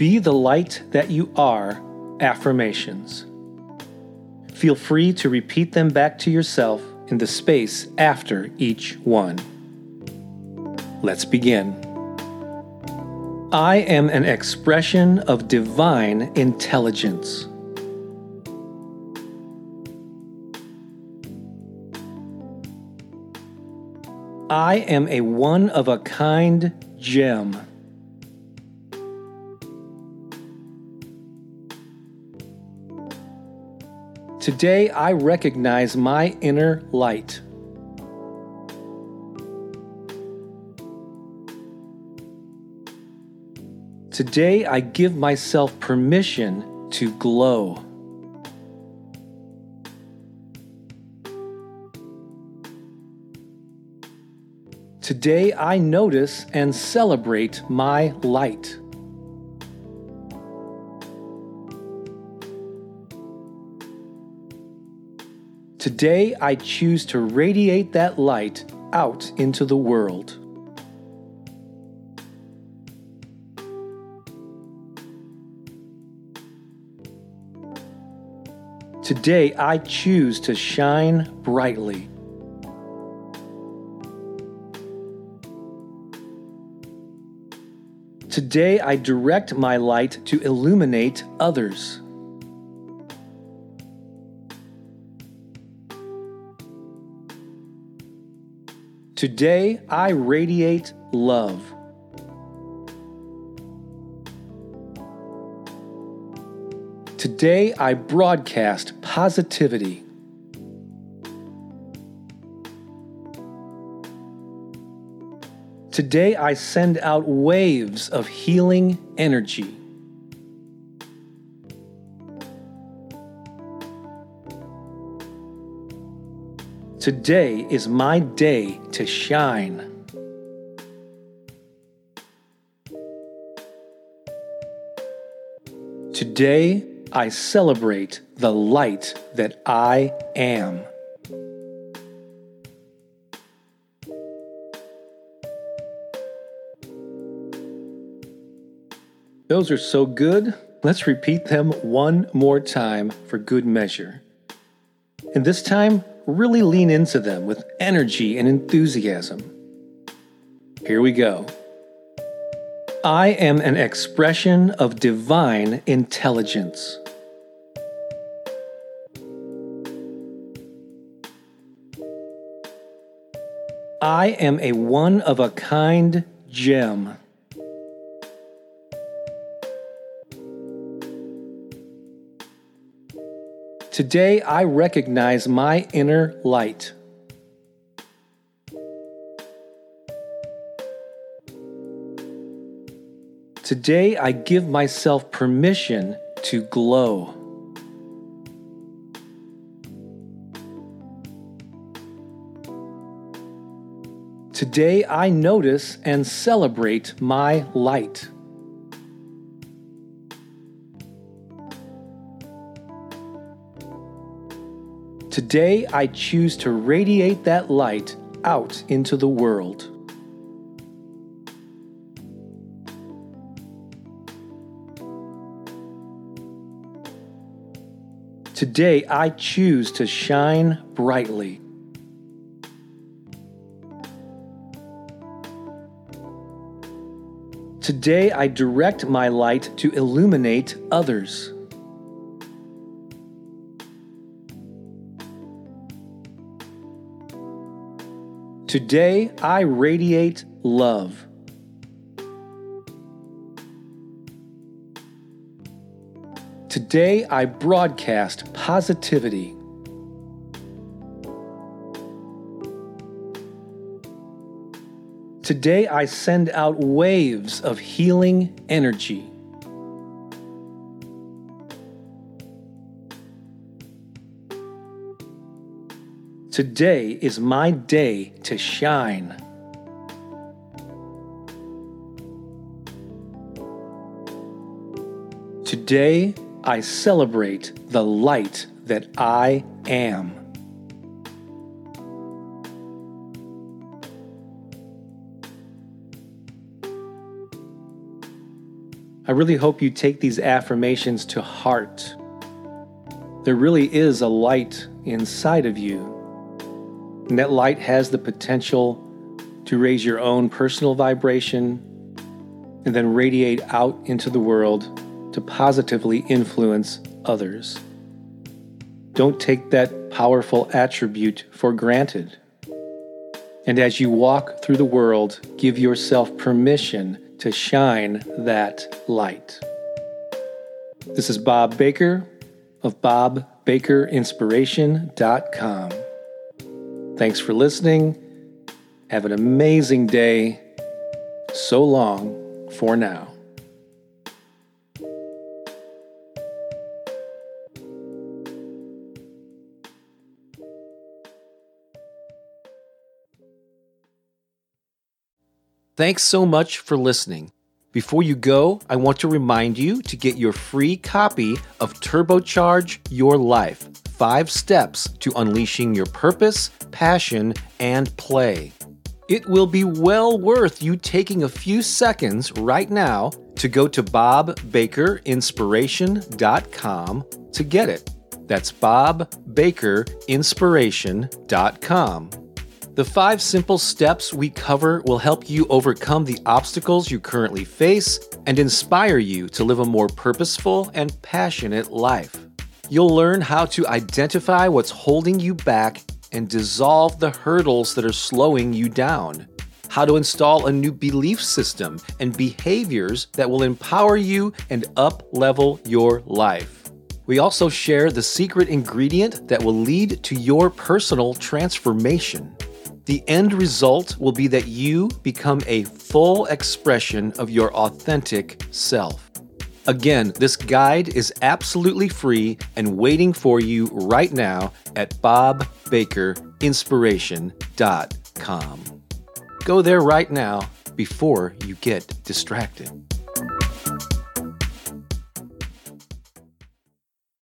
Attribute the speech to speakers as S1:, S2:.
S1: Be the light that you are affirmations. Feel free to repeat them back to yourself in the space after each one. Let's begin. I am an expression of divine intelligence. I am a one of a kind gem. Today I recognize my inner light. Today I give myself permission to glow. Today I notice and celebrate my light. Today I choose to radiate that light out into the world. Today I choose to shine brightly. Today I direct my light to illuminate others. Today I radiate love. Today I broadcast positivity. Today I send out waves of healing energy. Today is my day to shine. Today I celebrate the light that I am. Those are so good. Let's repeat them one more time for good measure. And this time, really lean into them with energy and enthusiasm. Here we go. I am an expression of divine intelligence. I am a one of a kind gem. Today I recognize my inner light. Today I give myself permission to glow. Today I notice and celebrate my light. Today, I choose to radiate that light out into the world. Today, I choose to shine brightly. Today, I direct my light to illuminate others. Today I radiate love. Today I broadcast positivity. Today I send out waves of healing energy. Today is my day to shine. Today I celebrate the light that I am. I really hope you take these affirmations to heart. There really is a light inside of you, and that light has the potential to raise your own personal vibration and then radiate out into the world to positively influence others. Don't take that powerful attribute for granted. And as you walk through the world, give yourself permission to shine that light. This is Bob Baker of BobBakerInspiration.com. Thanks for listening. Have an amazing day. So long for now. Thanks so much for listening. Before you go, I want to remind you to get your free copy of Turbocharge Your Life Five Steps to Unleashing Your Purpose, Passion, and Play. It will be well worth you taking a few seconds right now to go to bobbakerinspiration.com to get it. That's bobbakerinspiration.com. The five simple steps we cover will help you overcome the obstacles you currently face and inspire you to live a more purposeful and passionate life. You'll learn how to identify what's holding you back and dissolve the hurdles that are slowing you down. How to install a new belief system and behaviors that will empower you and up level your life. We also share the secret ingredient that will lead to your personal transformation. The end result will be that you become a full expression of your authentic self. Again, this guide is absolutely free and waiting for you right now at bobbakerinspiration.com. Go there right now before you get distracted.